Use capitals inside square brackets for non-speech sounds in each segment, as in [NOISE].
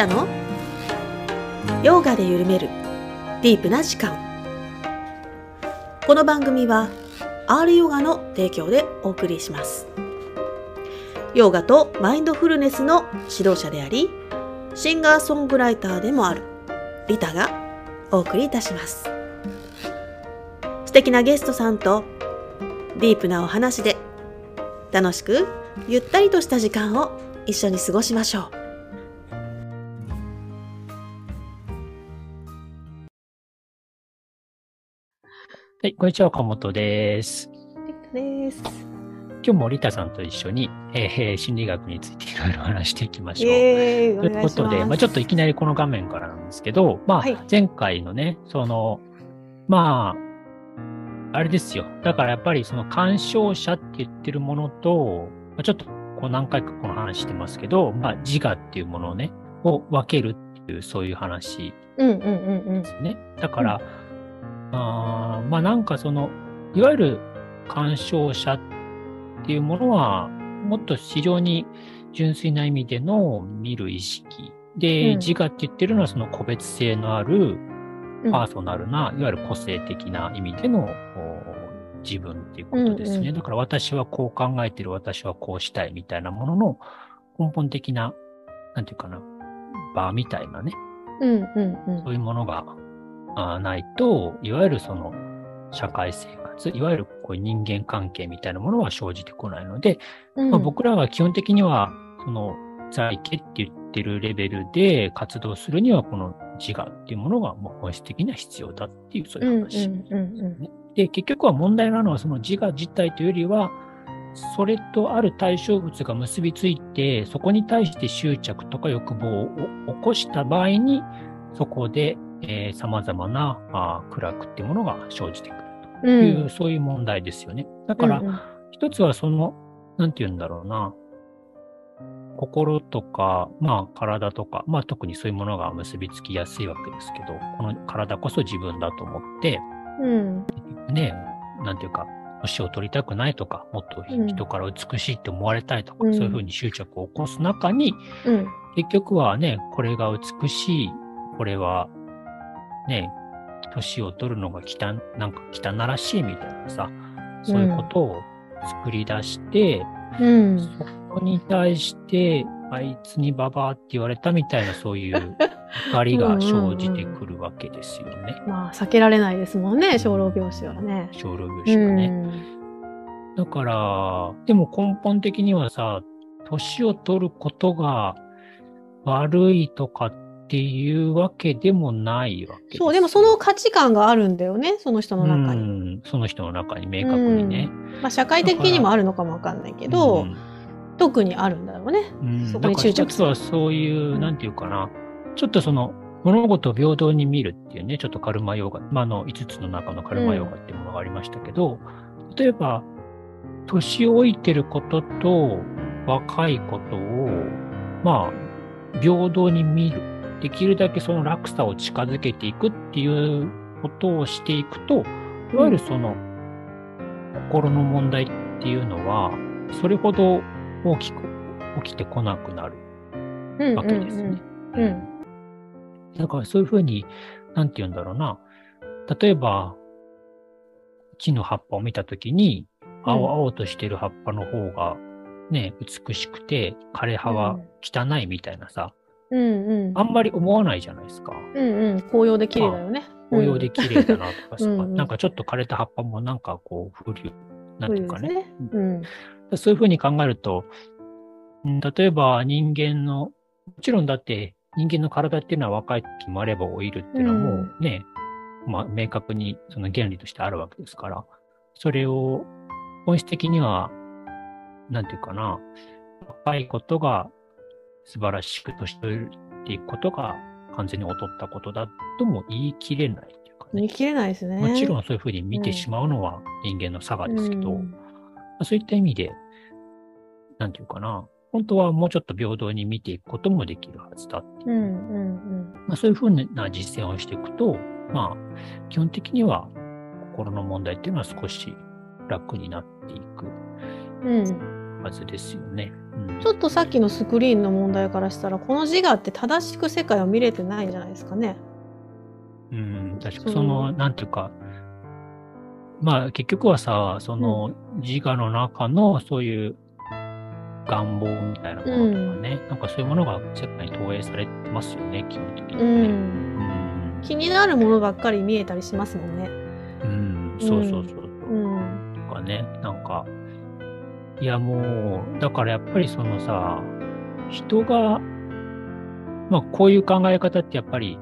タの？ヨガで緩める。ディープな時間。この番組は R ヨガの提供でお送りします。ヨガとマインドフルネスの指導者でありシンガーソングライターでもあるリタがお送りいたします。素敵なゲストさんとディープなお話で楽しくゆったりとした時間を一緒に過ごしましょう。はい、こんにちは、岡本です。です今日もリタさんと一緒に、えー心理学についていろいろ話していきましイょう。ということで、まあ、ちょっといきなりこの画面からなんですけど、まあはい、前回のね、その、まあ、あれですよ。だからやっぱりその干渉者って言ってるものと、まあ、ちょっとこう何回かこの話してますけど、まあ、自我っていうものをね、を分けるっていう、そういう話うんうんうんうんですね。だから、あーまあなんかその、いわゆる干渉者っていうものは、もっと非常に純粋な意味での見る意識。で、うん。自我って言ってるのはその個別性のあるうん。パーソナルな、いわゆる個性的な意味でのお自分っていうことですね。うんうん。だから私はこう考えてる、私はこうしたいみたいなものの根本的な、なんていうかな、場みたいなね、うんうんうん。そういうものがないと、いわゆるその社会生活、いわゆるこういう人間関係みたいなものは生じてこないので、うんまあ、僕らは基本的には、その在家って言ってるレベルで活動するには、この自我っていうものがもう本質的には必要だっていう、そううんうんいう話。うんうんで、結局は問題なのはその自我自体というよりは、それとある対象物が結びついて、そこに対して執着とか欲望を起こした場合に、そこで、えー、様々なあー苦楽っていうものが生じてくるとうん。いう、そういう問題ですよね。だから、うんうん。一つはその、なんて言うんだろうな、心とか、まあ体とか、まあ特にそういうものが結びつきやすいわけですけど、この体こそ自分だと思って、うん。ね、なんていうか、年を取りたくないとか、もっとうん。人から美しいって思われたいとか、うん。そういうふうに執着を起こす中に、うん。結局はね、これが美しい、これは、ね、年を取るのが汚、なんか汚らしいみたいなさ、そういうことを作り出して、うん。そこに対して、あいつにババアって言われたみたいな、そういう怒りが生じてくるわけですよね。[LAUGHS] まあ避けられないですもんね小老病死はね。小老病死がね。だから、でも根本的にはさ、年を取ることが悪いとかっていうわけでもないわけそうでもその価値観があるんだよねその人の中に。うん。その人の中に明確にね。まあ社会的にもあるのかもわかんないけどうん。特にあるんだろうね。うん。そこに執着はそういうう、ん。なんていうかな、ちょっとその、物事を平等に見るっていうね、ちょっとカルマヨガ、まあ、あの、5つの中のカルマヨガっていうものがありましたけど、例えば、年老いてることと若いことを、まあ、平等に見る。できるだけその落差を近づけていくっていうことをしていくと、いわゆるその、心の問題っていうのは、それほど大きく起きてこなくなるうんわけですね。うんうんだからそういうふうに、なんて言うんだろうな。例えば、木の葉っぱを見たときに、青々としてる葉っぱの方がね、美しくて、枯葉は汚いみたいなさ、うんうん。あんまり思わないじゃないですか。うんうん。紅葉で綺麗だよね。紅葉で綺麗だなとかさ、うんうん。なんかちょっと枯れた葉っぱもなんかこう、風流、なんていうかね。そうね。うん。そういうふうに考えると、うん例えば人間の、もちろんだって人間の体っていうのは若い時もあれば老いるっていうのはもうね、まあ明確にその原理としてあるわけですから、それを本質的には、なんていうかな、若いことが素晴らしく年取っていくことが完全に劣ったことだとも言い切れないっていうかね。見切れないですね。もちろんそういうふうに見てしまうのは人間の差がですけど、うん。まあそういった意味で、なんていうかな、本当はもうちょっと平等に見ていくこともできるはずだっていう。うんうんまあ、そういうふうな実践をしていくと、まあ、基本的には心の問題っていうのは少し楽になっていく。うんうんはずですよね。うんちょっとさっきのスクリーンの問題からしたらこの自我って正しく世界を見れてないんじゃないですかね。うん、確かその、なんていうか、まあ結局はさ、その自我の中のそういう願望みたいなものとかね、なんかそういうものが世界に投影されてますよね、基本的にね。ん、うん、気になるものばっかり見えたりしますもんね。うん、そうそうそうそう。うんとかね、なんか、いやもう、だからやっぱりそのさ、人が、まあこういう考え方ってやっぱり、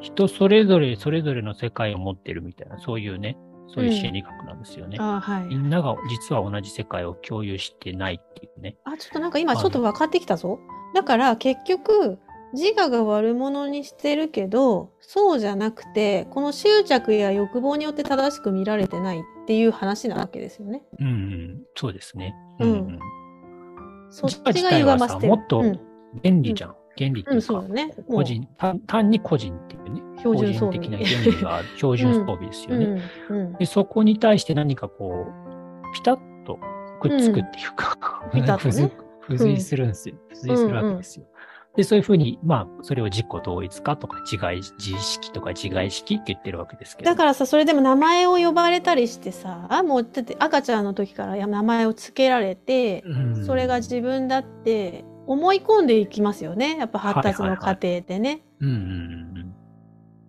人それぞれそれぞれの世界を持ってるみたいな、そういうね、そういう心理学なんですよね。あはいみ。んなが実は同じ世界を共有してないっていうね。あちょっとなんか今ちょっと分かってきたぞ。だから結局自我が悪者にしてるけどそうじゃなくてこの執着や欲望によって正しく見られてないっていう話なわけですよね。うん、うん、そうですね。うんそっちが歪ませてる。もっとうん、原理じゃん。原理ってうん、いうか、そうだね。もう個人単、単に個人っていうね、標準装備個人的な原理が標準装備ですよね。うんうんで、そこに対して何かこう、ピタッとくっつくっていうか、ピタッとね [LAUGHS] 付随付随するんですよ。付随するわけですよ。で、そういうふうに、まあ、それを自己同一化とか、自外、自意識とか自外意識って言ってるわけですけど。だからさそれでも名前を呼ばれたりしてさあもうだって赤ちゃんの時からや名前を付けられて、うんそれが自分だって思い込んでいきますよねやっぱ発達の過程でね。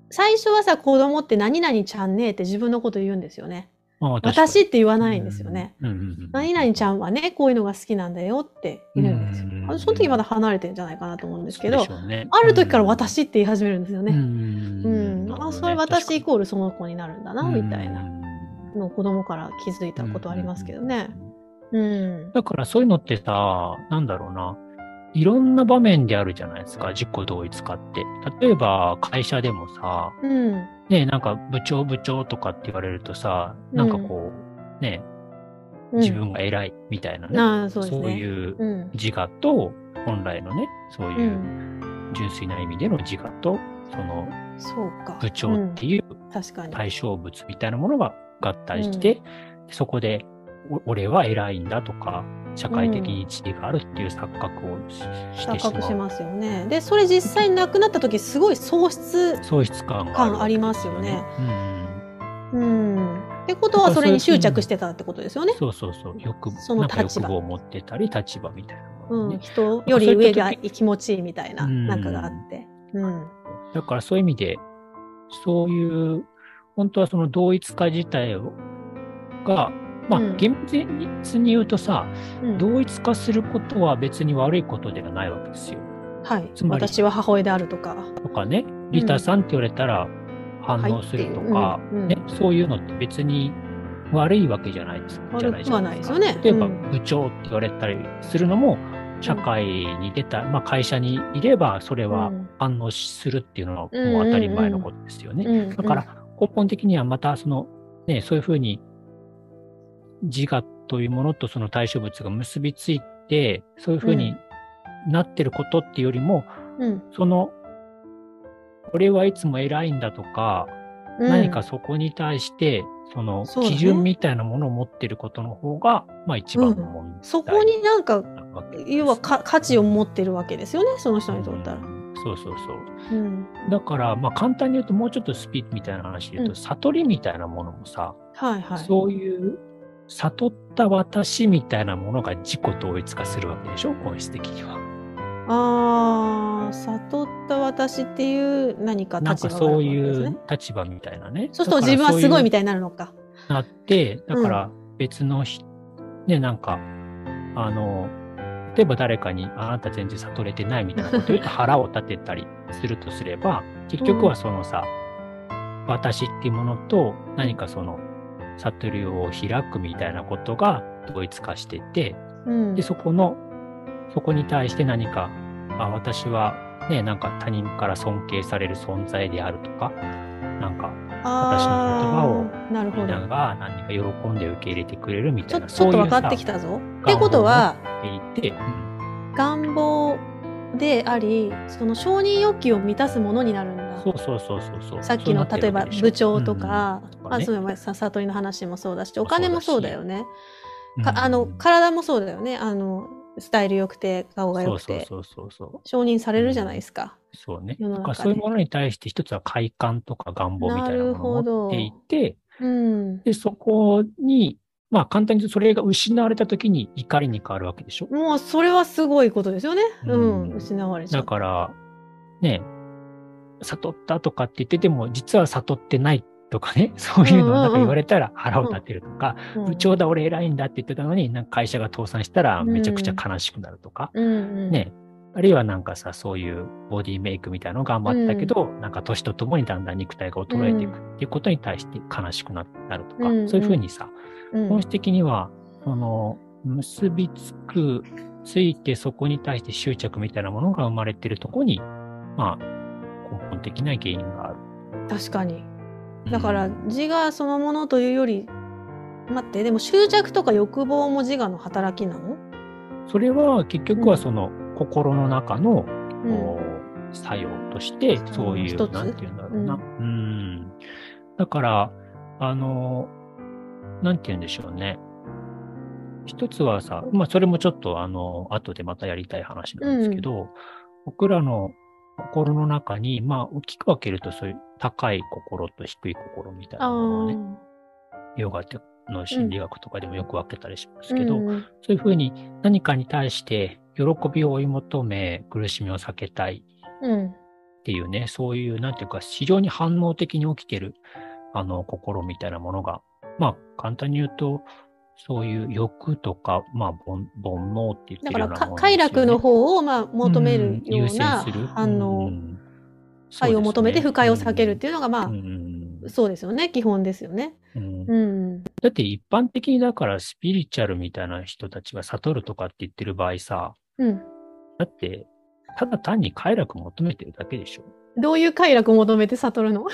最初はさ子供って何々ちゃんねって自分のこと言うんですよね。私って言わないんですよね。うんうんうん何々ちゃんはねこういうのが好きなんだよって言うんですよ。その時まだ離れてるんじゃないかなと思うんですけど、ある時から私って言い始めるんですよね。うんうん、あそれ私イコールその子になるんだなみたいなうんのを子供から気づいたことありますけどね。うん。だからそういうのってさ、なんだろうな。いろんな場面であるじゃないですか、自己同一化って。例えば会社でもさ、うん。ね、なんか部長部長とかって言われるとさ、なんかこう、ね、うん自分が偉いみたいなね、そうね。そういううん。自我と、本来のね、そうう。いうん純粋な意味での自我と、そのそうか。部長っていううん確かに。対象物みたいなものが合体して、そこで、お俺は偉いんだとか、社会的に地位があるっていう錯覚を錯覚しますよね。で、それ実際になくなった時すごい喪失。喪失感がある感ありますよねうん。ってことはそれに執着してたってことですよね。そうそうそう。欲その立場欲望を持ってたり、立場みたいなもうん。人より上が気持ちいいみたいな、うんなんかがあって。うん。だからそういう意味で、そういう、本当はその同一化自体をが、まあ、うん。厳密に言うとさ、うん。同一化することは別に悪いことではないわけですよ。はい。つまり私は母親であるとか。とかね、リタさんって言われたら反応するとか、ううん。ね、そういうのって別に悪いわけじゃないです。じゃない悪くはないですよね。例えばうん。部長って言われたりするのも、社会に出た、まあ会社にいればそれはうん。反応するっていうのはもう当たり前のことですよね。うん。だから根本的にはまたその、ね、そういうふうに自我というものとその対象物が結びついて、そういうふうになってることっていうよりも、うんその、俺はいつも偉いんだとか、うん何かそこに対して、その基準みたいなものを持ってることの方が、まあ一番の問題、そこになんか、要はか価値を持ってるわけですよね、その人にとったら。うんそうそうそう。うん。だから、まあ簡単に言うと、もうちょっとスピーみたいな話で言うと、うん悟りみたいなものもさ、はいはい。そういう悟った私みたいなものが自己統一化するわけでしょ、本質的には。ああ、悟った私っていう何かなん立場があるかそういう。立場みたいなね。そうすると自分はすごいみたたいになるのか。いなって、だから別のひ、ね、なんか、あの、例えば誰かにあなた全然悟れてないみたいなこと言うと [LAUGHS] 腹を立てたりするとすれば、結局はそのさ、私っていうものと何かその悟りを開くみたいなことが統一化してて、うんで、。そこの、そこに対して何か、あ、私はね、なんか他人から尊敬される存在であるとか、なんか私の言葉をあーなるほみんなど。が何か喜んで受け入れてくれるみたいな、ちょっと分かってきたたぞ。ってことは、願望であり、その承認欲求を満たすものになるんだ。そうそうそうそうそう。さっきの例えば部長とか、うんあそうさ悟りの話もそうだしお金もそうだよね。かあのうん体もそうだよねあのスタイル良くて顔が良くてそうそうそうそう。承認されるじゃないですか。そうね。世の中でだからそういうものに対して一つは快感とか願望みたいなものを持っていて、うん、で、そこに、まあ簡単に言うとそれが失われた時に怒りに変わるわけでしょ。もうそれはすごいことですよね。うん、うん失われちゃう。だから、ね、悟ったとかって言ってても、実は悟ってないとかね、[LAUGHS] そういうのをなんか言われたら腹を立てるとか、うん。部長だ俺偉いんだって言ってたのに、なんか会社が倒産したらめちゃくちゃ悲しくなるとか、うんうん、ね、あるいはなんかさ、そういうボディメイクみたいなのを頑張ったけど、なんか年とともにだんだん肉体が衰えていくっていうことに対して悲しくなるとか、うん。そういうふうにさ、うん。本質的には、その、結びつく、ついてそこに対して執着みたいなものが生まれてるところに、まあ、根本的な原因がある。確かに。だから自我そのものというより待ってでも執着とか欲望も自我の働きなの、それは結局はその心の中の、うん作用として、そういう、なんていうんだろうな。ううん。だから、あの、なんて言うんでしょうね。一つはさ、まあそれもちょっとあの、後でまたやりたい話なんですけど、僕らの心の中に、まあ大きく分けるとそういう高い心と低い心みたいなあものをね、ー。ヨガの心理学とかでもよく分けたりしますけど、うんうん。そういうふうに何かに対して喜びを追い求め、苦しみを避けたいうんっていうね、そういう、なんていうか、非常に反応的に起きてる、あの、心みたいなものが、まあ、簡単に言うと、そういう欲とか、まあ、煩煩悩って言ってだからかるようなものですよね、快楽の方をまあ求めるような反応、うん快を求めて不快を避けるっていいうのがまあ、うん。そうですよね。基本ですよね。だって一般的にだからスピリチュアルみたいな人たちが悟るとかって言ってる場合さ、うん、だって、ただ単に快楽求めてるだけでしょ。どういう快楽を求めて悟るの？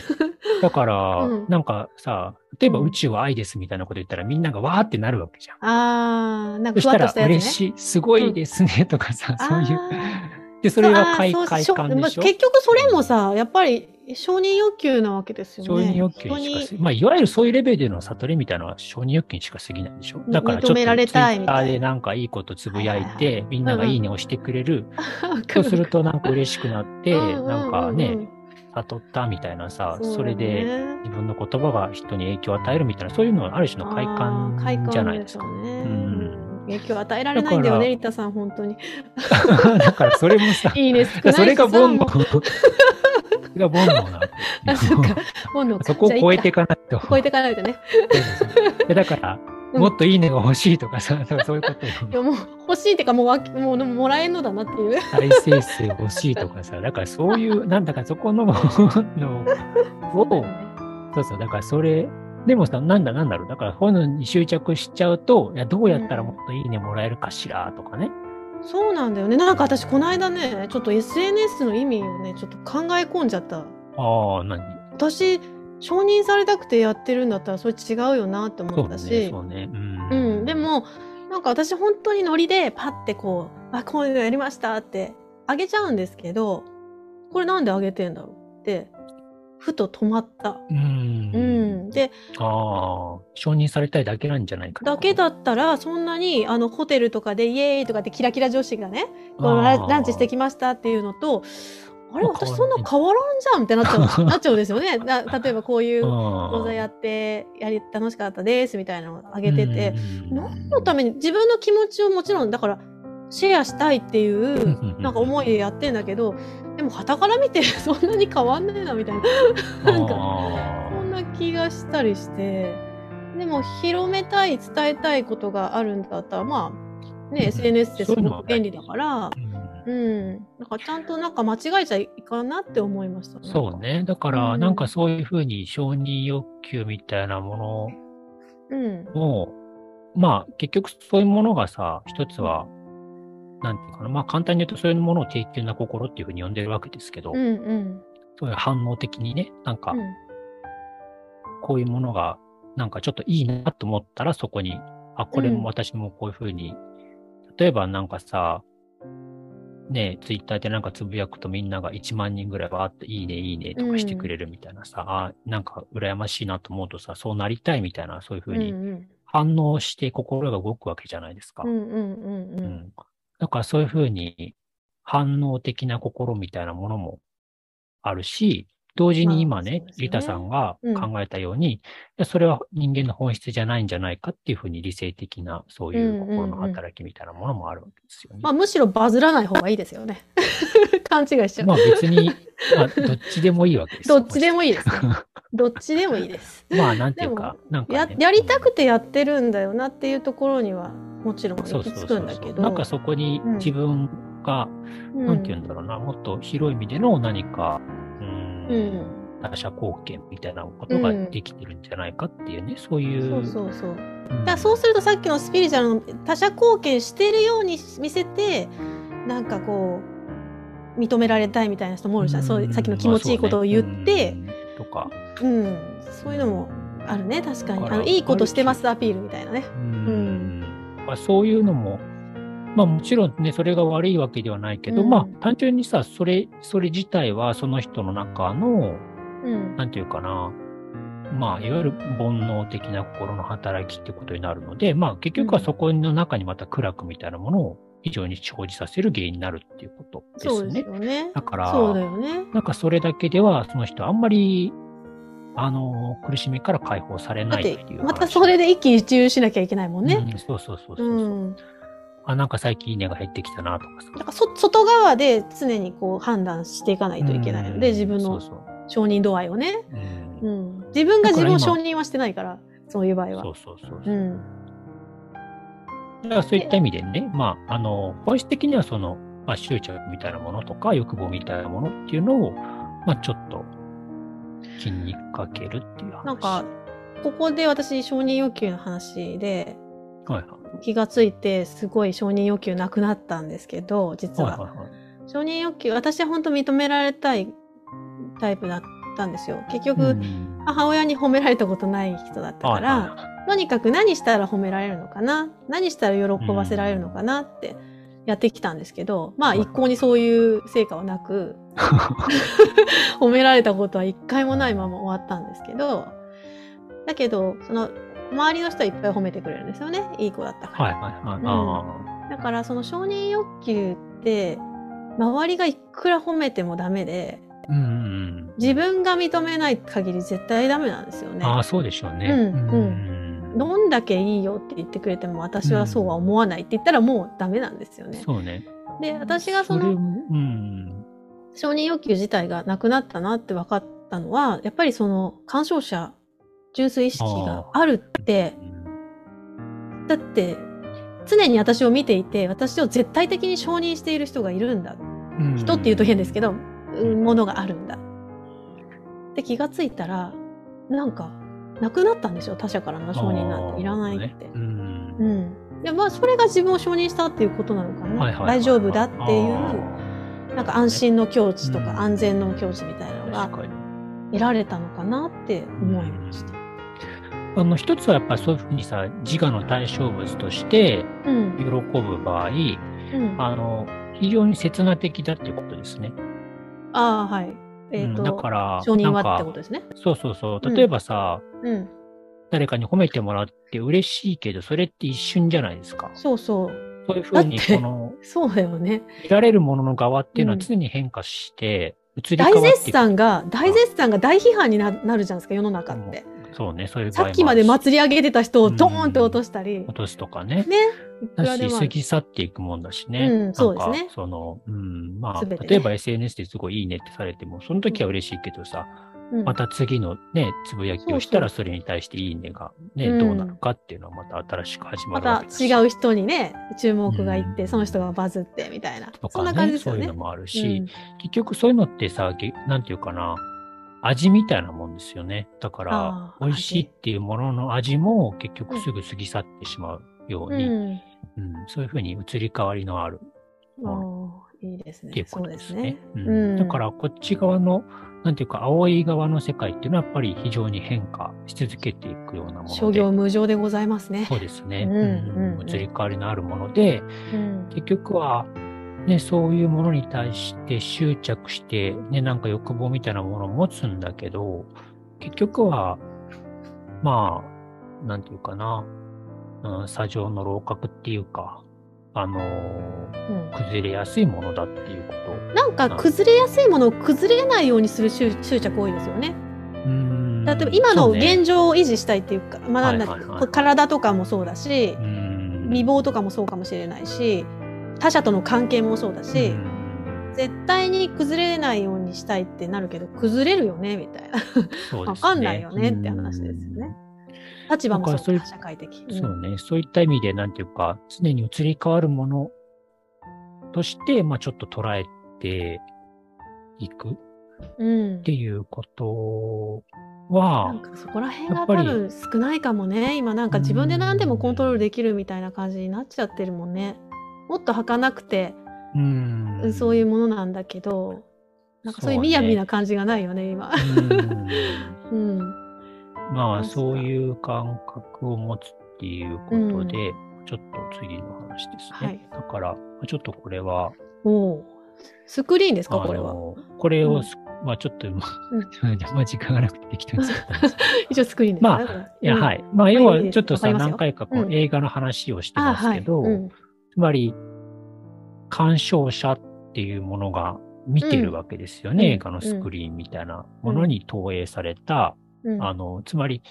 だから、うんなんかさ、例えばうん宇宙は愛ですみたいなこと言ったらみんながわーってなるわけじゃん。あーなんかふそしたらわっとしたやつね。嬉しい、すごいですねとかさ、そういう。で、それは快快そうまあ感でしょ？結局それもさやっぱり承認欲求なわけですよね。承認欲求にしかまあ、いわゆるそういうレベルでの悟りみたいなのは承認欲求にしか過ぎないでしょ。だからちょっと認められたいみたいな Twitter でなんかいいことつぶやいはいはいて、みんながいいねをしてくれる。にそうするとなんか嬉しくなって、うんうんうんうんなんかね、悟ったみたいなさ、そねそれで自分の言葉が人に影響を与えるみたいな、そういうのはある種の快感感じゃないですか。ねうん影響与えられないんだよね、リタさん、本当に。[LAUGHS] だからそれもさ、いいね、少ないしさそれが煩も悩。それが煩悩なそっか煩悩か [LAUGHS] そこを超えていかないと。あ超えていかないとね。[LAUGHS] そだから、うんもっといいねが欲しいとかさ、[LAUGHS] そういうことよ。いや、もう欲しいっていうか、もうわもうでももらえんのだなっていう。再生数欲しいとかさ、だからそういう、なんだかそこのものを、そうそう、だからそれ、でもさ、なんだなんだろう、だから本能に執着しちゃうと、いや、どうやったらもっといいねもらえるかしらとかね。そうなんだよね。なんか私、この間ね、ちょっと SNS の意味をね、ちょっと考え込んじゃった。ああ、何？私、承認されたくてやってるんだったら、それ違うよなって思ったし。そうね。うん。うん、でもなんか私本当にノリでパッてこう「あこういうのやりました」ってあげちゃうんですけどこれなんであげてんだろう？ってふと止まった。うん。うん、でああ、承認されたいだけなんじゃないかだけだったらそんなにあのホテルとかでイエーイとかってキラキラ女子がねこうランチしてきましたっていうのとあれまあ私そんな変わらんじゃんってなっちゃう [LAUGHS] なっちゃうんですよね。な例えばこういう講講座やってやり楽しかったですみたいなのをあげてて。何のためめに自分の気持ちをもちろんだからシェアしたいっていうなんか思いでやってんだけどでも傍から見て [LAUGHS] そんなに変わんねえなみたいな。なんかそんな気がしたりして。でも広めたい伝えたいことがあるんだったらまあね SNS ってすごく便利だからうん。なんかちゃんとなんか間違えちゃいかんなって思いましたそうね。だから、うん。なんかそういうふうに承認欲求みたいなもうん。のを、まあ結局そういうものがさ、一つは、なんていうかな、まあ簡単に言うとそういうものを低級な心っていうふうに呼んでるわけですけど、うんうん。そういう反応的にね、なんかうん。こういうものが、なんかちょっといいなと思ったらそこに、あ、これうん。も私もこういうふうに、例えばなんかさ、ねツイッターでなんかつぶやくとみんなが1万人ぐらいわーっていいねいいねとかしてくれるみたいなさ、あなんか羨ましいなと思うとさ、そうなりたいみたいな、そういうふうにうんうん。反応して心が動くわけじゃないですか。うんうんうんう。うんんだからそういうふうに反応的な心みたいなものもあるし、同時に今ねまあねリタさんがうん考えたように、いやそれは人間の本質じゃないんじゃないかっていうふうに理性的なそういう心の働きみたいなものもあるわけですよね。まあむしろバズらない方がいいですよね。[LAUGHS] 勘違いしちゃう。まあ別に、まあどっちでもいいわけですよ。[LAUGHS] どっちでもいいですね。[LAUGHS] どっちでもいいです。まあなんていうか、なんか、やね、やりたくてやってるんだよなっていうところにはもちろん行き着くんだけど。なんかそこにうん。自分が、うん。なんて言うんだろうな、もっと広い意味での何か、うーんうん。他者貢献みたいなことができてるんじゃないかっていうね、そういう。そうそうそう。うん。だそうするとさっきのスピリチュアルの他者貢献してるように見せてなんかこう認められたいみたいな人もおるじゃん、そういうさっきの気持ちいいことを言って、まあねうん。とか、うん。そういうのもあるね確かに。あのいいことしてますアピールみたいなね。うんまあ、そういうのも、まあもちろんね、それが悪いわけではないけど、うんまあ単純にさ、それ、それ自体はその人の中の、うんなんていうかな、まあ、いわゆる煩悩的な心の働きってことになるので、まあ結局はそこの中にまた苦楽みたいなものを非常に生じさせる原因になるっていうことでそうですすね。よね。だから、そうだよね。なんかそれだけでは、その人あんまり、あの、苦しみから解放されないっていう話。またそれで一喜一憂しなきゃいけないもんね。うんそうそうそうそうう。ん、あ、なんか最近稲が減ってきたなとかさ。だからそ外側で常にこう判断していかないといけないので、うん。自分の承認度合いをね、うん。うん、自分が自分を承認はしてないからそういう場合は。そうそうそうう。そう。ん。だからそういった意味でね、まあ、あの、本質的にはその、まあ、執着みたいなものとか、欲望みたいなものっていうのを、まあ、ちょっと気にかけるっていう話。なんか、ここで私承認欲求の話ではいはい。気がついてすごい承認欲求なくなったんですけど実は,、はいはいはい。承認欲求私は本当認められたいタイプだったんですよ結局、うん母親に褒められたことない人だったから、はいはいとにかく何したら褒められるのかな？何したら喜ばせられるのかなってやってきたんですけど、まあはい一向にそういう成果はなく [LAUGHS] 褒められたことは一回もないまま終わったんですけどだけどその周りの人はいっぱい褒めてくれるんですよねいい子だったから。はいはいはい。うんあだからその承認欲求って周りがいくら褒めてもダメでーうんうんうん。自分が認めない限り絶対ダメなんですよね。ああ、そうでしょうね。うんうんどんだけいいよって言ってくれても私はそうは思わないって言ったらもうダメなんですよね。そうね。で私がその。承認欲求自体がなくなったなって分かったのはやっぱりその干渉者純粋意識があるってだって常に私を見ていて私を絶対的に承認している人がいるんだうん人って言うと変ですけど、んものがあるんだって気がついたらなんかなくなったんですよ。他者からの承認なんて。いらないって。うん。うん、でまあそれが自分を承認したっていうことなのかな、大丈夫だっていうあなんか安心の境地とかうん。安全の境地みたいなのーが。得られたのかなって思いました。あの、一つはやっぱりそういうふうにさ、自我の対象物としてうん。喜ぶ場合、うん、ああの、非常に刹那的だっていうことですね。あーはい。えっ、うんと、だから、承認はってことですね？そうそうそう。うん例えばさ、うん、誰かに褒めてもらって嬉しいけど、それって一瞬じゃないですか。そうそう。そういうふうに、この、そうだよね。見られるものの側っていうのはうん常に変化して、移り変わって。大絶賛が、大絶賛が大批判にななるじゃないですか、世の中って。そうね、そういうさっきまで祭り上げてた人をドーンって落としたり、落とすとかね。ね。だし、過ぎ去っていくもんだしね。うんそうですねその、うん、まあ、ね例えば SNS ですごいいいねってされても、その時は嬉しいけどさ、うんまた次のね、つぶやきをしたらそそれに対していいねがね、うんどうなるかっていうのはまた新しく始ままたるわけだし。違う人にね、注目がいって、うんその人がバズってみたいな。とそんなかね、感じですよねそういうの。もあるし、結局そういうのってさ、げなんていうかな、味みたいなもんですよね。だかあら、ー美味しいっていうものの味も結局すぐ過ぎ去ってしまうよううん。に、うんうんそういうふうに移り変わりのあるああ、いいですね。っていうことですすね。。うんうんだから、こっち側の、なんていうか、青い側の世界っていうのはやっぱり非常に変化し続けていくようなもので。諸行無常でございますね。そうですね。移り変わりのあるもので、うん。結局は、ね、そういうものに対して執着して、ね、なんか欲望みたいなものを持つんだけど、結局は、まあ、なんていうかな、うん、砂上の楼閣っていうか、あのーうん。崩れやすいものだっていうこと。なんか崩れやすいものを崩れないようにする執執着多いですよね。うん。例えば今の現状を維持したいっていうか、まあなんだはいはい体とかもそうだし、うん。未亡とかもそうかもしれないし他者との関係もそうだし、うん。絶対に崩れないようにしたいってなるけど崩れるよねみたいな。ね。わかんないよねって話ですよね。立場もそう社会的。うん。そうね。そういった意味で、なんていうか、常に移り変わるものとして、まあちょっと捉えていく。っうん。ていうことなはん、かそこら辺が多やっぱり分少ないかもね。今なんか自分で何でもコントロールできるみたいな感じになっちゃってるもんねもっと儚くて、うん。そういうものなんだけどなんかそういうみやびな感じがないよね今。うん。[LAUGHS] うん。まあ、そういう感覚を持つっていうことで、ちょっと次の話ですね。はい。だから、ちょっとこれは、スクリーンですかあこれは？の、これうん。をす、まあちょっと、まあ [LAUGHS] 時間がなくて適当に作ったんですけど。[LAUGHS] 一応スクリーンですまこれいや、うん。はい。まあ、要は、ちょっとさ、何回かこううん。映画の話をしてますけど、うんつまり、鑑賞者っていうものが見てるわけですよね。うん。映画のスクリーンみたいなものに投影された、うん。あの、つまり、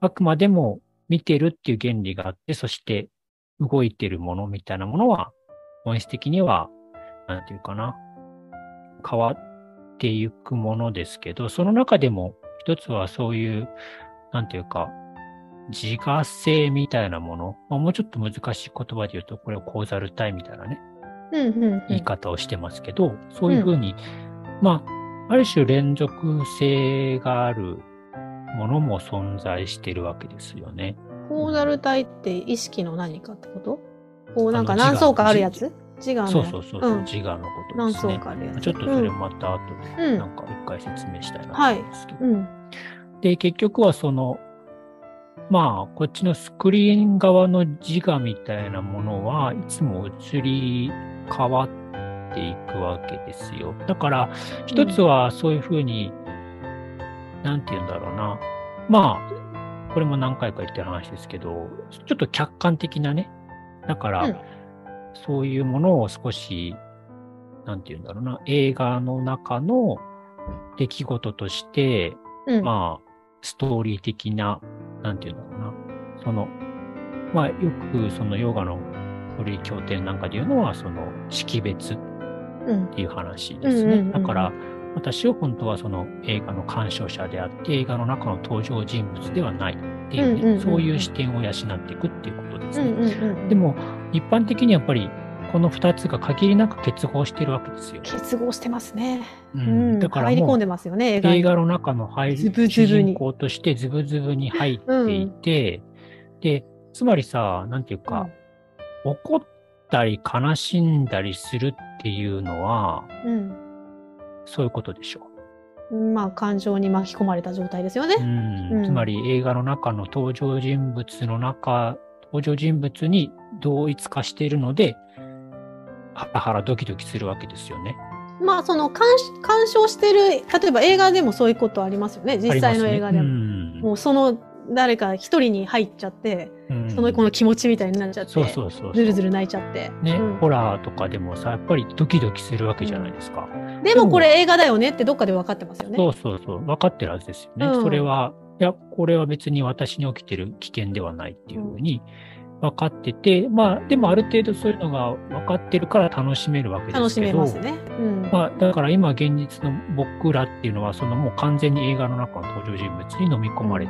あくまでも見てるっていう原理があって、そして動いてるものみたいなものは、本質的には、なんていうかな、変わっていくものですけど、その中でも一つはそういう、なんていうか、自我性みたいなもの、まあ、もうちょっと難しい言葉で言うと、これをコーザル体みたいなね、うんうんうん。言い方をしてますけど、そういうふうに、まあ、ある種連続性があるものも存在してるわけですよね。コーザル体って意識の何かってこと？こうなんか何層かあるやつ？自我のそうそうそうそう、ん。自我のこと何層ですね。かあるやつ。ちょっとそれまた後で、うん。なんか一回説明したいなとはい思うんですけど。うんで、結局はその、まあ、こっちのスクリーン側の自我みたいなものはいつも移り変わっていくわけですよ。だから、一つはそういうふうに、なんて言うんだろうな。まあ、これも何回か言ってる話ですけど、ちょっと客観的なね。だから、うんそういうものを少し、なんて言うんだろうな。映画の中の出来事として、うんまあ、ストーリー的な、なんていうんだろうな。その、まあ、よくそのヨガの古い経典なんかで言うのは、その識別っうんていう話ですね。だから、私は本当はその映画の鑑賞者であって、映画の中の登場人物ではないっていうね、そういう視点を養っていくっていうことですね。でも、一般的にやっぱり、この二つが限りなく結合してるわけですよ。結合してますね。ううん、だから入り込んでますよね、映画の中の入りズブズブ主に人公としてズブズブに入っていて、で、つまりさ、なんていうか、怒ったり悲しんだりするっていうのは、うん。そういうことでしょうん。まあ、感情に巻き込まれた状態ですよう。うね。んうんつまり映画の中の登場人物の中、登場人物に同一化しているので、ハラハラドキドキするわけですよね。まあ、その鑑鑑賞してる、例えば映画でもそういうことありますよね。実際の映画でも。ねもうその誰か一人に入っちゃって、うんうんその子の気持ちみたいになっちゃって、そうそうそう。ずるずる泣いちゃって。ね、うんホラーとかでもさ、やっぱりドキドキするわけじゃないですか。でもこれ映画だよねってどっかで分かってますよね。そうそうそう、分かってるはずですよね。うんそれは、いや、これは別に私に起きてる危険ではないっていうふうに分かってて、まあ、でもある程度そういうのが分かってるから楽しめるわけですけど。楽しめますね。うん。まあ、だから今現実の僕らっていうのは、そのもう完全に映画の中の登場人物に飲み込まれ、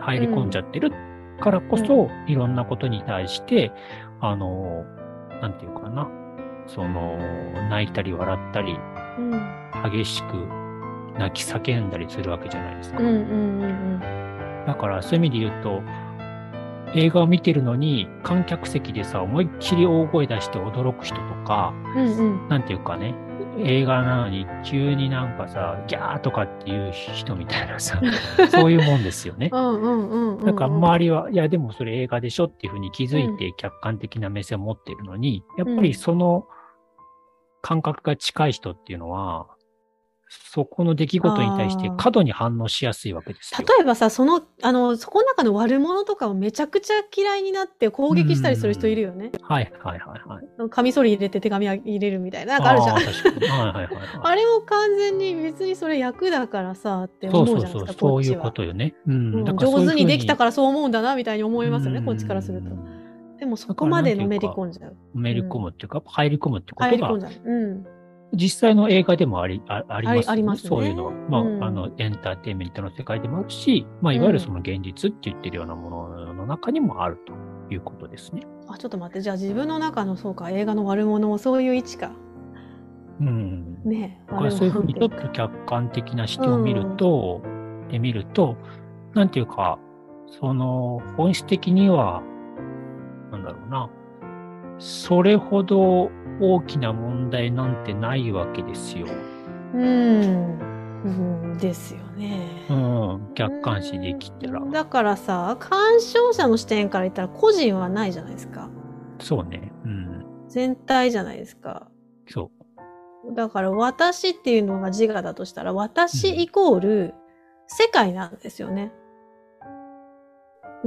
入り込んじゃってるからこそ、いろんなことに対して、あの、なんていうかな、その、泣いたり笑ったり、うん。激しく泣き叫んだりするわけじゃないですか。うんうんうんだからそういう意味で言うと、映画を見てるのに観客席でさ、思いっきり大声出して驚く人とか、うん。うんうん。なんていうかね、映画なのに急になんかさ、ギャーとかっていう人みたいなさ、[LAUGHS] そういうもんですよね。うんうんうんうん。なんか周りは、いやでもそれ映画でしょっていうふうに気づいて客観的な目線を持っているのに、やっぱりその感覚が近い人っていうのは、そこの出来事に対して過度に反応しやすいわけですよ。例えばさ、その、あの、そこの中の悪者とかをめちゃくちゃ嫌いになって攻撃したりする人いるよね。はいはいはいはい。カミソリ入れて手紙入れるみたいな。なんかあるじゃん。ー確かに。はいはいはい、はい。あれも完全に別にそれ役だからさってそ思うそうそう、うじゃないですか、そういうこっちは。ことよね。う。うんういうふう上手にできたからそう思うんだなみたいに思いますよね、うんこっちからすると。でもそこまでのめり込んじゃう。のめり込むっていうか、入り込むってことが。うん。実際の映画でもありあありますよねありますねそういうのは。まあ、うんあの、エンターテインメントの世界でもあるし、まあ、いわゆるその現実って言ってるようなものの中にもあるということですね。あ、ちょっと待って、じゃあ自分の中のそうか、映画の悪者もそういう位置か。うん。ねだからそういうふうにちょっと客観的な視点を見ると、で見ると、なんていうか、その本質的には、なんだろうな、それほど大きな問題なんてないわけですよ。うん。うん、ですよね。うん、客観視できたら。だからさ、鑑賞者の視点から言ったら個人はないじゃないですか。そうね。うん。全体じゃないですか。そだから私っていうのが自我だとしたら、私イコール世界なんですよね。う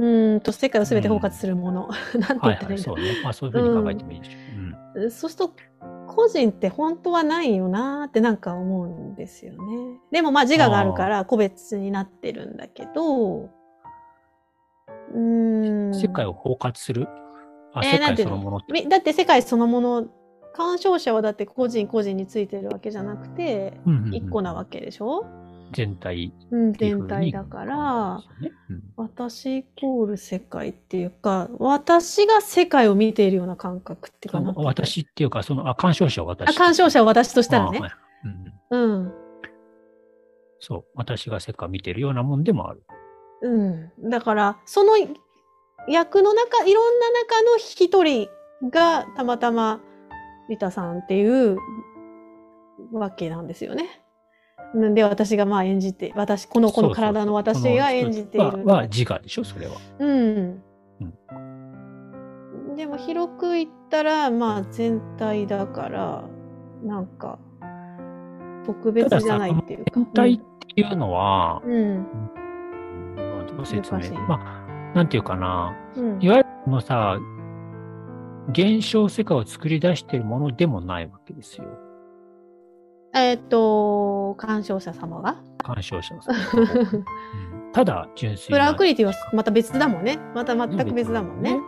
ーんと、世界を全て包括するもの。[LAUGHS] なんう。てはいはい、言ったらいいんだそうね。まあそういうふうに考えてもいいでしょう。うん。そうすると、個人って本当はないよなーってなんか思うんですよね。でもまあ自我があるから個別になってるんだけど、うーん。世界を包括する？あ、えー世界なんていうの？そのものって。みだって世界そのもの、鑑賞者はだって個人個人についてるわけじゃなくて、うんうんうん一個なわけでしょ？全体うん、っていうふうに全体だから、ねうん私イコール世界っていうか、私が世界を見ているような感覚ってかな。私っていうか、その、あ、鑑賞者は私。あ、鑑賞者は私としたらねあ。はいうんうん。そう。私が世界を見てるようなもんでもある。うん。だから、その役の中、いろんな中の一人がたまたまリタさんっていうわけなんですよね。んで、私がまあ演じて、私、この子の体の私が演じている。このはは自我でしょ、それは。うん。でも広く言ったら、まあ全体だから、なんか、特別じゃないっていうか。全体っていうのは、うん。うんまあどう説明？まあ、なんていうかな。うん。いわゆるこのさ、現象世界を作り出しているものでもないわけですよ。えっ、と、鑑賞者様が鑑賞者の世界がうんただ純粋な。プラクリティはまた別だもんね。また全く別だもんね。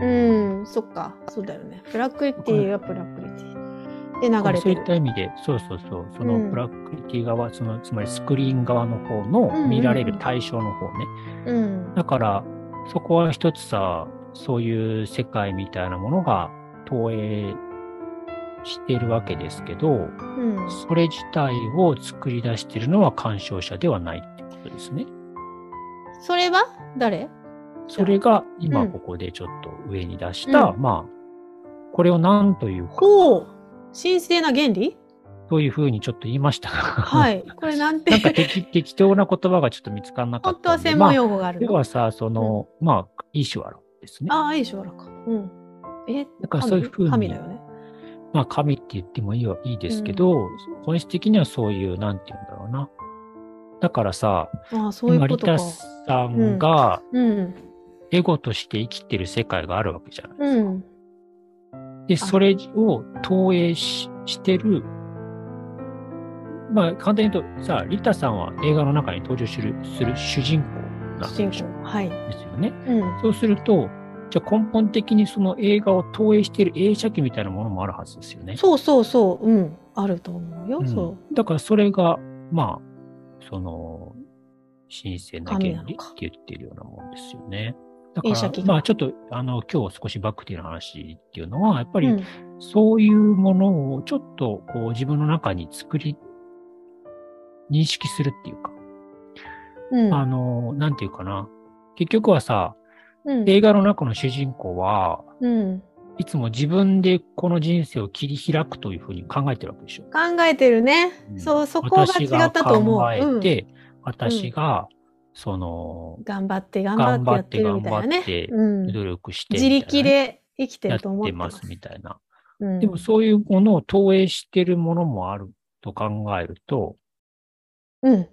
うんうん、そっか。そうだよね。プラクリティはプラクリティ。で流れそうい。った意味で、そうそうそう、そのうんプラクリティ側、そのつまりスクリーン側の方のうんうんうん見られる対象の方ね。うん。だから、そこは一つさ、そういう世界みたいなものが投影しているわけですけど、うん。それ自体を作り出しているのは鑑賞者ではないってことですね。それは？誰？それがうん今ここでちょっと上に出した、うんまあ、これを何というか、ほう神聖な原理？というふうにちょっと言いましたが、はい。これなんて？[LAUGHS] なんか適適当な言葉がちょっと見つからなか本ったんで。当は専門用語があるまあ、はさ、その、まあ、イシュアラですね。ああ、いいでしょ、あらか。うん。え、だからそういうふうに神だよね。まあ、神って言ってもいいはいいですけど、本質的にはそういう、なんて言うんだろうな。だからさ、ああ、そういう今、リことかタ。さんがうん。エゴとして生きてる世界があるわけじゃない。うん。で、それを投影ししてる、まあ、簡単に言うと、さ、リタさんは映画の中に登場するする主人公なわけ主で。はい。ですよね。うん。そうすると、じゃあ根本的にその映画を投影している映写機みたいなものもあるはずですよね。そうそうそう。うん。あると思うよ。うんそだからそれが、まあ、その、神聖な原理って言ってるようなもんですよね。だから、映写機がまあちょっと、あの、今日少しバックティーの話っていうのは、やっぱう。りうんそういうものをちょっとこう自分の中に作り、認識するっていうか、うん。あの、なんていうかな。結局はさ、うん。映画の中の主人公は、うん。いつも自分でこの人生を切り開くというふうに考えてるわけでしょ。考えてるね。うんそう、そこが違ったと思う。私が考うんえて、私が、その、頑張って頑張って頑張って。うん。努力して、自力で生きてると思っててまますす。みたいな。うんでもそういうものを投影してるものもあると考えると、うん。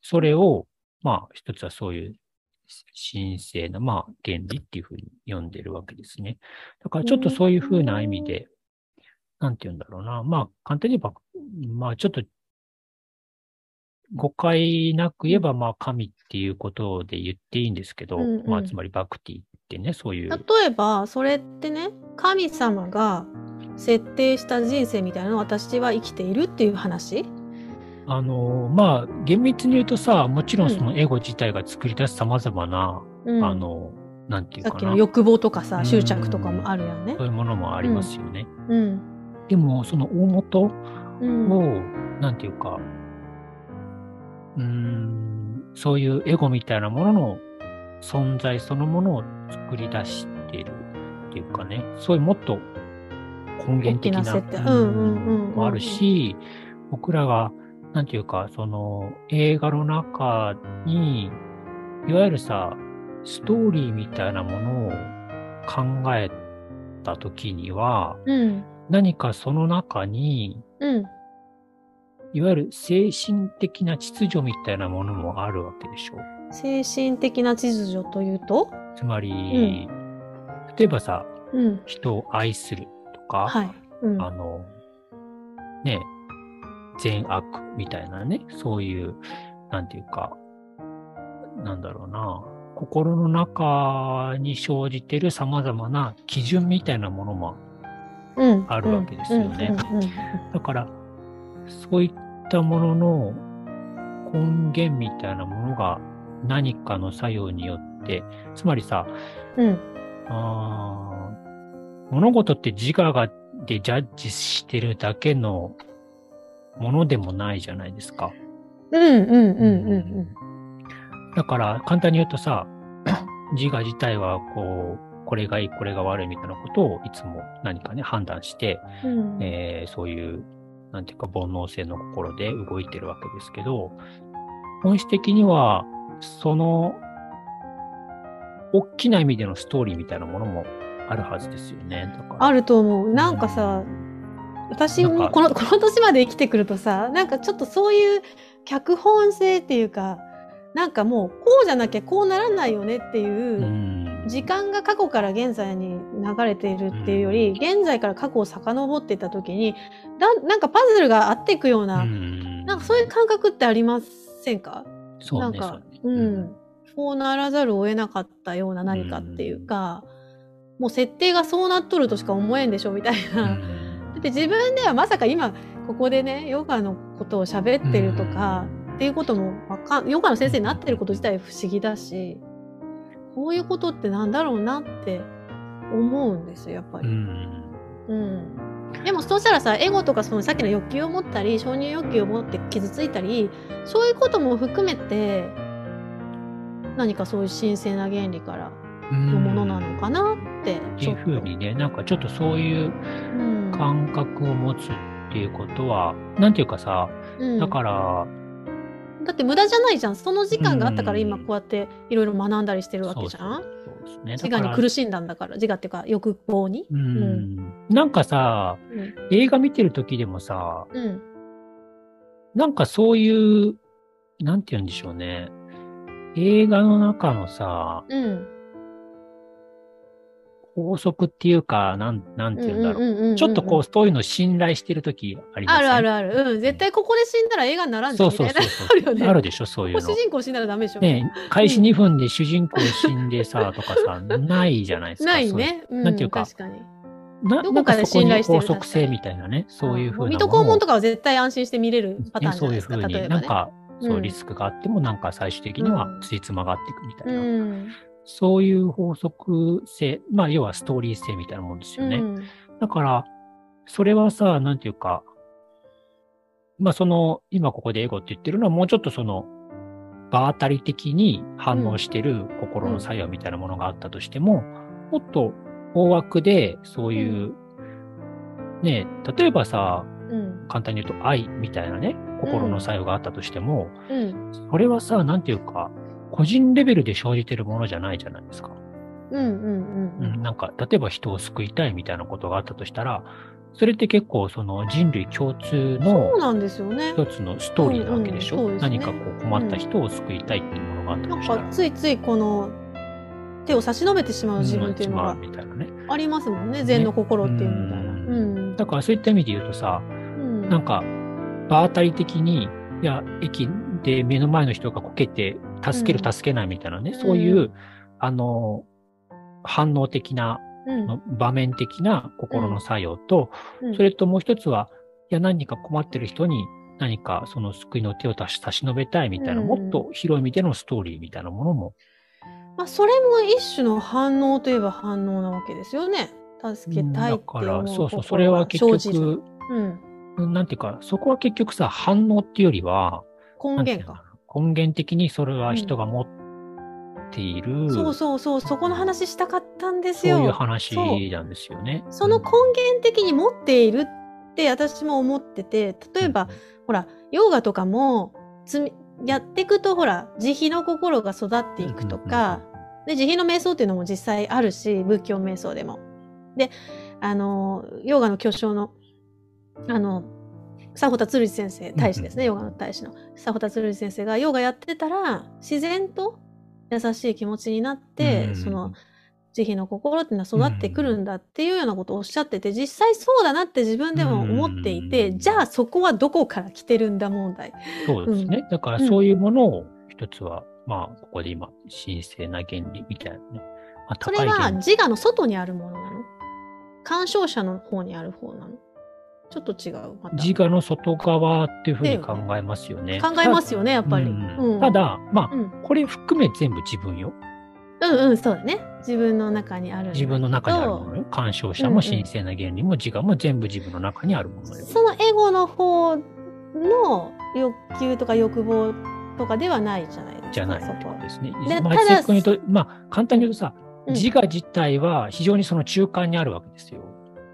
それを、まあ、一つはそういう神聖な、まあ、原理っていうふうに読んでるわけですね。だからちょっとそういうふうな意味で、なんて言うんだろうな。まあ、簡単に言えば、まあ、ちょっと、誤解なく言えば、まあ、神っていうことで言っていいんですけど、うんうんまあ、つまりバクティってね、そういう。例えば、それってね、神様が設定した人生みたいなのを私は生きているっていう話あの、まあ、厳密に言うとさ、もちろんそのエゴ自体が作り出す様々な、うん。あの、なんていうかな。さっきの欲望とかさ、うん執着とかもあるよねそ。ういうものもありますよね。うん。でも、その大元うん。を、なんていうか、うーん、そういうエゴみたいなものの存在そのものを作り出しているっていうかね、そういうもっと根源的なもあるし、僕らが、なんていうか、その映画の中に、いわゆるさ、ストーリーみたいなものを考えたときには、うん。何かその中に、うん。いわゆる精神的な秩序みたいなものもあるわけでしょう。精神的な秩序というと？つまり、例えばさ、うん。人を愛するとか、はい。うん。あの、ね、善悪みたいなね、そういう、なんていうか、なんだろうな、心の中に生じてる様々な基準みたいなものもうん。あるわけですよねだから、そういったものの根源みたいなものが何かの作用によって、つまりさ、うん。あー物事って自我がでジャッジしてるだけのものでもないじゃないですか。うんうんうんうんだから簡単に言うとさ、[CLEARS THROAT] 自我自体はこう、これがいい、これが悪いみたいなことをいつも何かね判断して、うん。えーそういう、なんていうか煩悩性の心で動いてるわけですけど、本質的には、その、大きな意味でのストーリーみたいなものもあるはずですよね。だからあると思う。なんかさ、私なんかもこの [LAUGHS] この年まで生きてくるとさ、なんかちょっとそういう脚本性っていうか、なんかもうこうじゃなきゃこうならないよねっていうう、ん。時間が過去から現在に流れているっていうより、現在から過去を遡っていった時に、だなんかパズルが合っていくような、うん。なんかそういう感覚ってありませんか？そうね、なんかそうね。うん、そうならざるを得なかったような何かっていうか、もう設定がそうなっとるとしか思えんでしょみたいな。うんだって自分ではまさか今ここでねヨガのことを喋ってるとか、っていうこともわかんヨガの先生になってること自体不思議だしこういうことってなんだろうなって思うんですよやっぱり。うん。うん、でもそうしたらさエゴとかそのさっきの欲求を持ったり承認欲求を持って傷ついたりそういうことも含めて何かそういう神聖な原理からのものなのかなってっていうふうにね、なんかちょっとそういううん。感覚を持つっていうことは、なんていうかさ、うん。だから、だって無駄じゃないじゃん。その時間があったからうん。今こうやっていろいろ学んだりしてるわけじゃん。自我に苦しんだんだから自我っていうか欲望に。うん。なんかさ、うん。映画見てる時でもさ、うん。なんかそういう、なんて言うんでしょうね。映画の中のさ、うん法則っていうか、なん、なんて言うんだろう。うちょっとこう、そういうのを信頼してる時ありますあるあるある。うん。絶対ここで死んだら映画にならんじそうんそうそう。あるよね。あるでしょ、そういうの。主。人公死んだらダメでしょ。ね開始2分で主人公死んでさ、とかさ、ないじゃないですか。ないね。うなんていうか確かに。などこかで信頼してる法則性みたいなね、そういうふうな水戸黄門とかは絶対安心して見れるパターンじゃないですかねそういうふうに、なんか、そうう、ん。リスクがあっても、なんか最終的にはうん。ついつまがっていくみたういな。んそういう法則性、まあ、要はストーリー性みたいなもんですよね。うん。だから、それはさ、なんていうか、まあ、その、今ここでエゴって言ってるのは、もうちょっとその、場当たり的に反応してる心の作用みたいなものがあったとしても、もっと大枠で、そういう、ね、例えばさ、うん。簡単に言うと愛みたいなね、心の作用があったとしても、うん。それはさ、なんていうか、個人レベルで生じてるものじゃないじゃないですか。うんうんうんうん、なんか、例えば人を救いたいみたいなことがあったとしたら、それって結構その人類共通そのうなんですよね。一つのストーリーなわけでしょ、うんうんね何かこう困った人を救いたいっていうものがあったなんとしたら。かついついこの手を差し伸べてしまう自分っていうのが。ありますもんね。禅の心っていうみたいな。ううんん。だからそういった意味で言うとさ、うんなんか場当たり的に、いや、駅で目の前の人がこけて、助けうん。る助けないみたいなね、うんそういう、あの、反応的な、うん。場面的な心の作用と、うん。それともう一つは、いや、何か困ってる人に何かその救いの手を差し差し伸べたいみたいな、うん。もっと広い意味でのストーリーみたいなものも、まあ、それも一種の反応といえば反応なわけですよね。助けたいって思うだから、そうそう、心それは結局、うん、なんていうか、そこは結局さ、反応っていうよりは、根源か。根源的にそれは人が持っている、そうそうそう、そこの話したかったんですよ。そういう話なんですよね。その根源的に持っているって私も思ってて、例えば、ほら、ヨガとかもやっていくと、ほら、慈悲の心が育っていくとか、で、慈悲の瞑想っていうのも実際あるし、仏教瞑想でも。で、あの、ヨガの巨匠の、あの、佐保田鶴司先生、大使ですね、ヨガの大使の。佐保田鶴司先生がヨガやってたら、自然と優しい気持ちになって、うんその、慈悲の心っていうのは育ってくるんだっていうようなことをおっしゃってて、実際そうだなって自分でも思っていて、うんじゃあそこはどこから来てるんだ問題。そうですね。だからそういうものを一つは、まあ、ここで今、神聖な原理みたいなね。まあ、それは。自我の外にあるものなの？鑑賞者の方にある方なの？ちょっと違う。また自我の外側っていうふうに考えますよね。考えますよね、やっぱり。うんうんただ、まあ、うん、これ含め全部自分よ。うんうん、そうだね。自分の中にある。自分の中にあるものよ。鑑賞者も神聖な原理も自我も全部自分の中にあるものよ。そのエゴの方の欲求とか欲望とかではないじゃないですか。じゃないそこはってことですね。でまあ、簡単に言うとさ、うん自我自体は非常にその中間にあるわけですよ。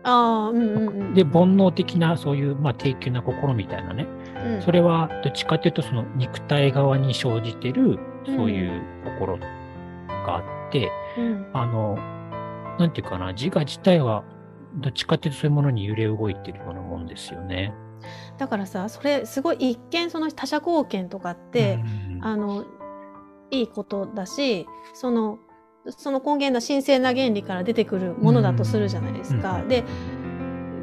ああ、うんうんうん。で、煩悩的な、そういう、まあ、低級な心みたいなね。うん、それは、どっちかというと、その肉体側に生じてる、そういう心があって、うん、あの、なんていうかな、自我自体は、どっちかというとそういうものに揺れ動いてるようなもんですよね。だからさ、それすごい一見その他者貢献とかって、うんあの、いいことだし、その、その根源の神聖な原理から出てくるものだとするじゃないですか。うんで、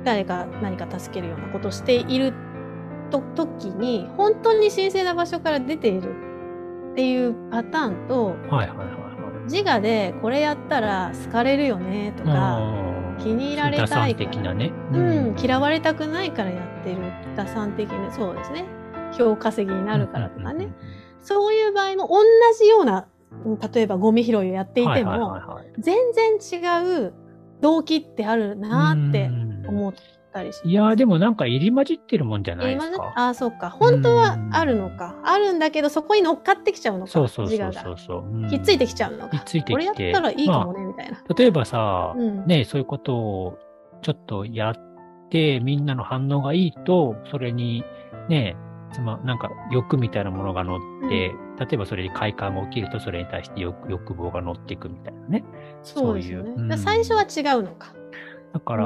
誰か何か助けるようなことをしていると時に、本当に神聖な場所から出ているっていうパターンと、はいはいはいはい。自我でこれやったら好かれるよねとか、うん気に入られたいから的なね。うん、嫌われたくないからやってる打算的な、そうですね。票稼ぎになるからとかね。そういう場合も同じような、うん例えばゴミ拾いをやっていても、全然違う動機ってあるなーってうん思ったりし。いやーでもなんか入り混じってるもんじゃないですか。ああ、そうか。本当はあるのか。あるんだけど、そこに乗っかってきちゃうのか。そうそうそうそう。そう。うんひっついてきちゃうのか。ひっついてきてこれやったらいいかもね、みたいな。例えばさ、うんね、そういうことをちょっとやって、みんなの反応がいいと、それに、ね、つま、なんか欲みたいなものが乗って、例えばそれに快感が起きると、それに対して欲欲望が乗っていくみたいなね。そうですよね。そういううん最初は違うのか。だから、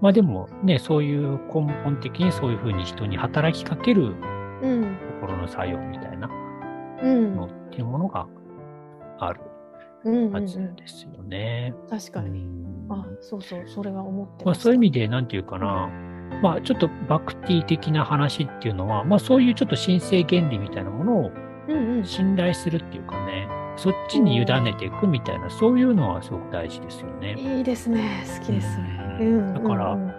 まあでもね、そういう根本的にそういうふうに人に働きかけるうん。心の作用みたいなうん。のっていうものがあるうんうんうはずん。ですよね。確かに。うんあ、そうそう、それは思ってま。まあそういう意味で、なんていうかな、まあちょっとバクティ的な話っていうのは、まあそういうちょっと神聖原理みたいなものをうんうん。信頼するっていうかね、そっちに委ねていくみたいな、そういうのはすごく大事ですよね。いいですね。好きです。ううんん。だからうんうん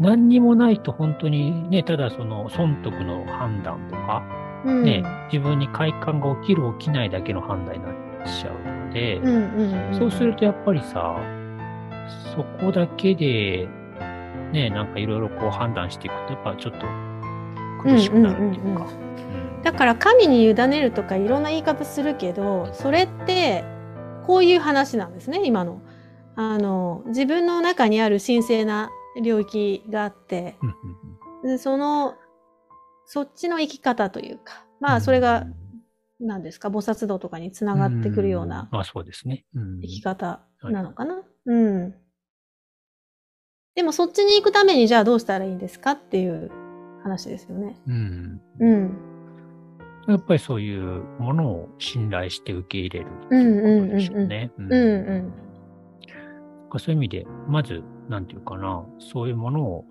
何にもないと本当にね、ただその損得の判断とか、うん、ね、自分に快感が起きる起きないだけの判断になっちゃうので、うんうんうん、そうするとやっぱりさ、そこだけで、ね、なんかいろいろこう判断していくと、やっぱちょっと苦しくなるっていうか。うんだから神に委ねるとかいろんな言い方するけどそれってこういう話なんですね今の。あの自分の中にある神聖な領域があってそのそっちの生き方というかまあそれが何ですか菩薩道とかにつながってくるようなまあそうですね。うん生き方なのかな。うんでもそっちに行くためにじゃあどうしたらいいんですかっていう話ですよね。うん。うん。やっぱりそういうものを信頼して受け入れるってうんいうことでしょうね。うんうん。そういう意味で、まず、なんていうかな、そういうものを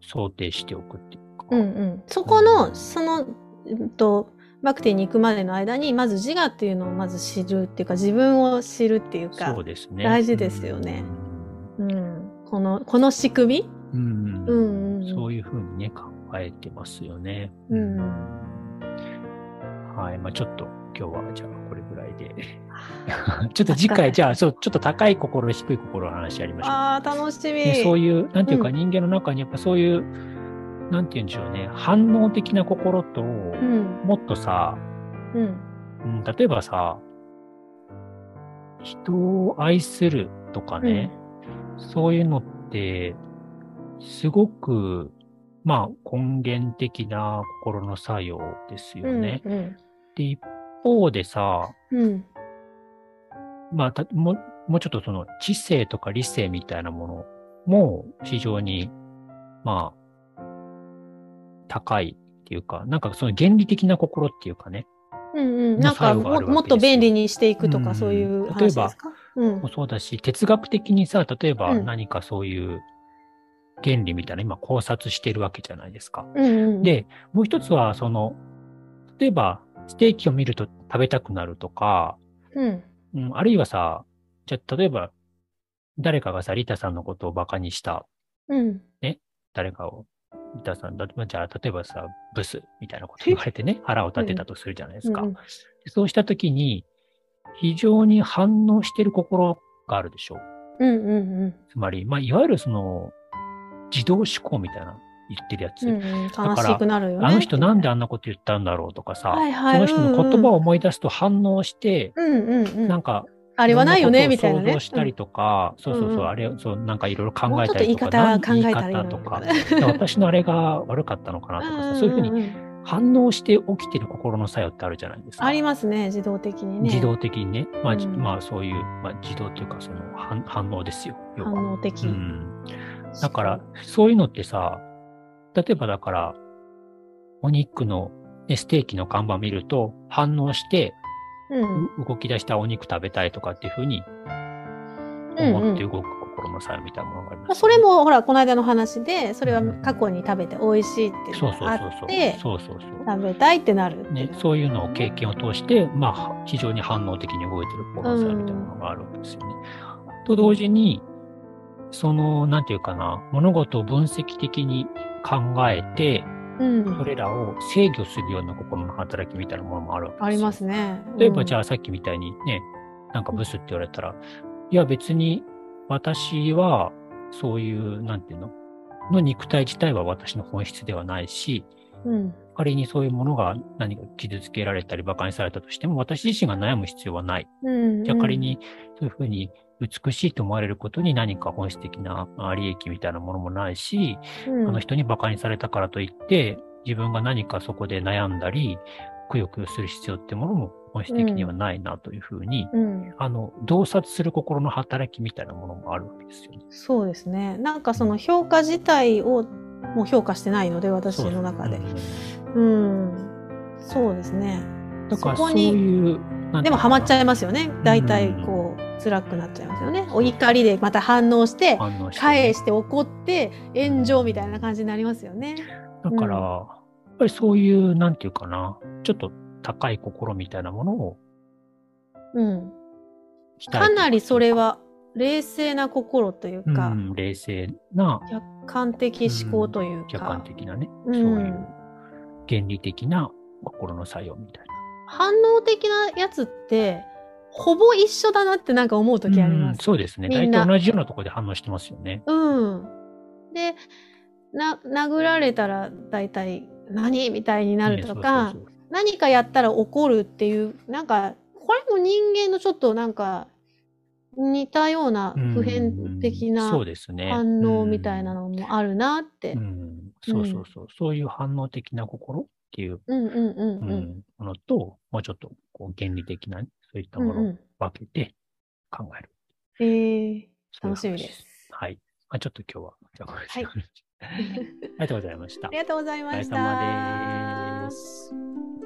想定しておくっていうか。うんうん。そこの、その、うんと、バクティに行くまでの間に、まず自我っていうのをまず知るっていうか、自分を知るっていうかそう、ですね。大事ですよねうん。この、この仕組み？うん。ううんんうん。そういうふうにね、考えてますよね。うんはい。まあちょっと今日はじゃあこれぐらいで。[LAUGHS] ちょっと次回、じゃあそう、ちょっと高い心、低い心の話やりましょう。ああ、楽しみ。ねそういう、なんていうかうん人間の中にやっぱそういう、なんていうんでしょうね、反応的な心と、うん。もっとさ、うん。うん、例えばさ、人を愛するとかね、そういうのって、すごく、まあ根源的な心の作用ですようん。ね。うん。で、一方でさ、うん。まあたもう、もうちょっとその知性とか理性みたいなものも非常に、まあ、高いっていうか、なんかその原理的な心っていうかね、うんうん。のなんかももっと便利にしていくとか、うんそういう例えば話ですか？うんも。そうだし、哲学的にさ、例えばうん何かそういう原理みたいな今考察してるわけじゃないですか。うんうん。、で、もう一つは、その、例えば、ステーキを見ると食べたくなるとか、うん。うん、あるいはさ、じゃあ例えば、誰かがさ、リタさんのことを馬鹿にした、うん。誰かを、さんだ、まあじゃあ例えばさ、ブスみたいなこと言われてね、腹を立てたとするじゃないですか。うんそうしたときに、非常に反応してる心があるでしょう。うんうんつまり、まあ、いわゆるその、自動思考みたいな言ってるやつ。うん。うん悲しくなるよね。あの人なんであんなこと言ったんだろうとかさ、はいはいその人の言葉を思い出すと反応して、うんうんうん。なんか、あれはないよね、みたいなね。想像したりとか、そうそうそう、あれ、そう、なんかいろいろ考えたりとか、方なん考えたらいいの言い方とか、私のあれが悪かったのかなとかさ、そういうふうにに。反応して起きてる心の作用ってあるじゃないですか。ありますね、自動的にね。自動的にね。まあ、じうんまあそういう、まあ自動というかその反反応ですよ。反応的。うん。だから、そういうのってさ、例えばだから、お肉の、ね、ステーキの看板見ると反応して、うん。う動き出したお肉食べたいとかっていうふうにうん思ってうん動く心の作用みたいなものがあります、まあそれ、も、ほら、この間の話で、それは過去に食べて美味しいっていうそうのがあそうそうそうって、。そうそうそう。食べたいってなるねう。、そういうのを経験を通して、まあ、非常に反応的に動いてる心の作用みたいなものがあるわけですよね。と同時に、その、なんていうかな、物事を分析的に考えて、うんそれらを制御するような心の働きみたいなものもあるわけですよ。ありますね。例えば、じゃあ、あさっきみたいにね、なんかブスって言われたら、いや別に私はそういう、なんていうの？の肉体自体は私の本質ではないし、うん。仮にそういうものが何か傷つけられたり馬鹿にされたとしても、私自身が悩む必要はない。うん。じゃあ仮にそういうふうに美しいと思われることに何か本質的なあ利益みたいなものもないし、うん、あの人に馬鹿にされたからといって、自分が何かそこで悩んだり、くよくよする必要ってものも本質的にはないなというふうに、うん。あの、洞察する心の働きみたいなものもあるわけですよね。そうですね。なんかその評価自体をもう評価してないので、私の中で。うん。そうですね。だからそうそこにいう、でもハマっちゃいますよね。大体こう、辛くなっちゃいますよね。お怒りでまた反応して、返して怒って炎上みたいな感じになりますよね。だから、うん。やっぱりそういう、なんていうかな、ちょっと高い心みたいなものをうん。か。なりそれは冷静な心というか、うん、冷静な、客観的思考という客か、観的なね、うん。そういう原理的な心の作用みたい反応的なやつって、ほぼ一緒だなってなんか思う時あります。そうですね。大体同じようなところで反応してますよね。うん。で、な、殴られたら大体何みたいになるとか、何かやったら怒るっていう、なんか、これも人間のちょっとなんか、似たような普遍的うんな反応みたいなのもあるなってう。んそうそうそう。そういう反応的な心っていううんうんうんううん。んものと、もうちょっとこう原理的な、そういったうんものをうん分けて考える。えー、そういう話楽しみです。はい。まあ、ちょっと今日は、じゃあこれではいありがとうございました [LAUGHS] あ。りがとうございお疲れました。様です。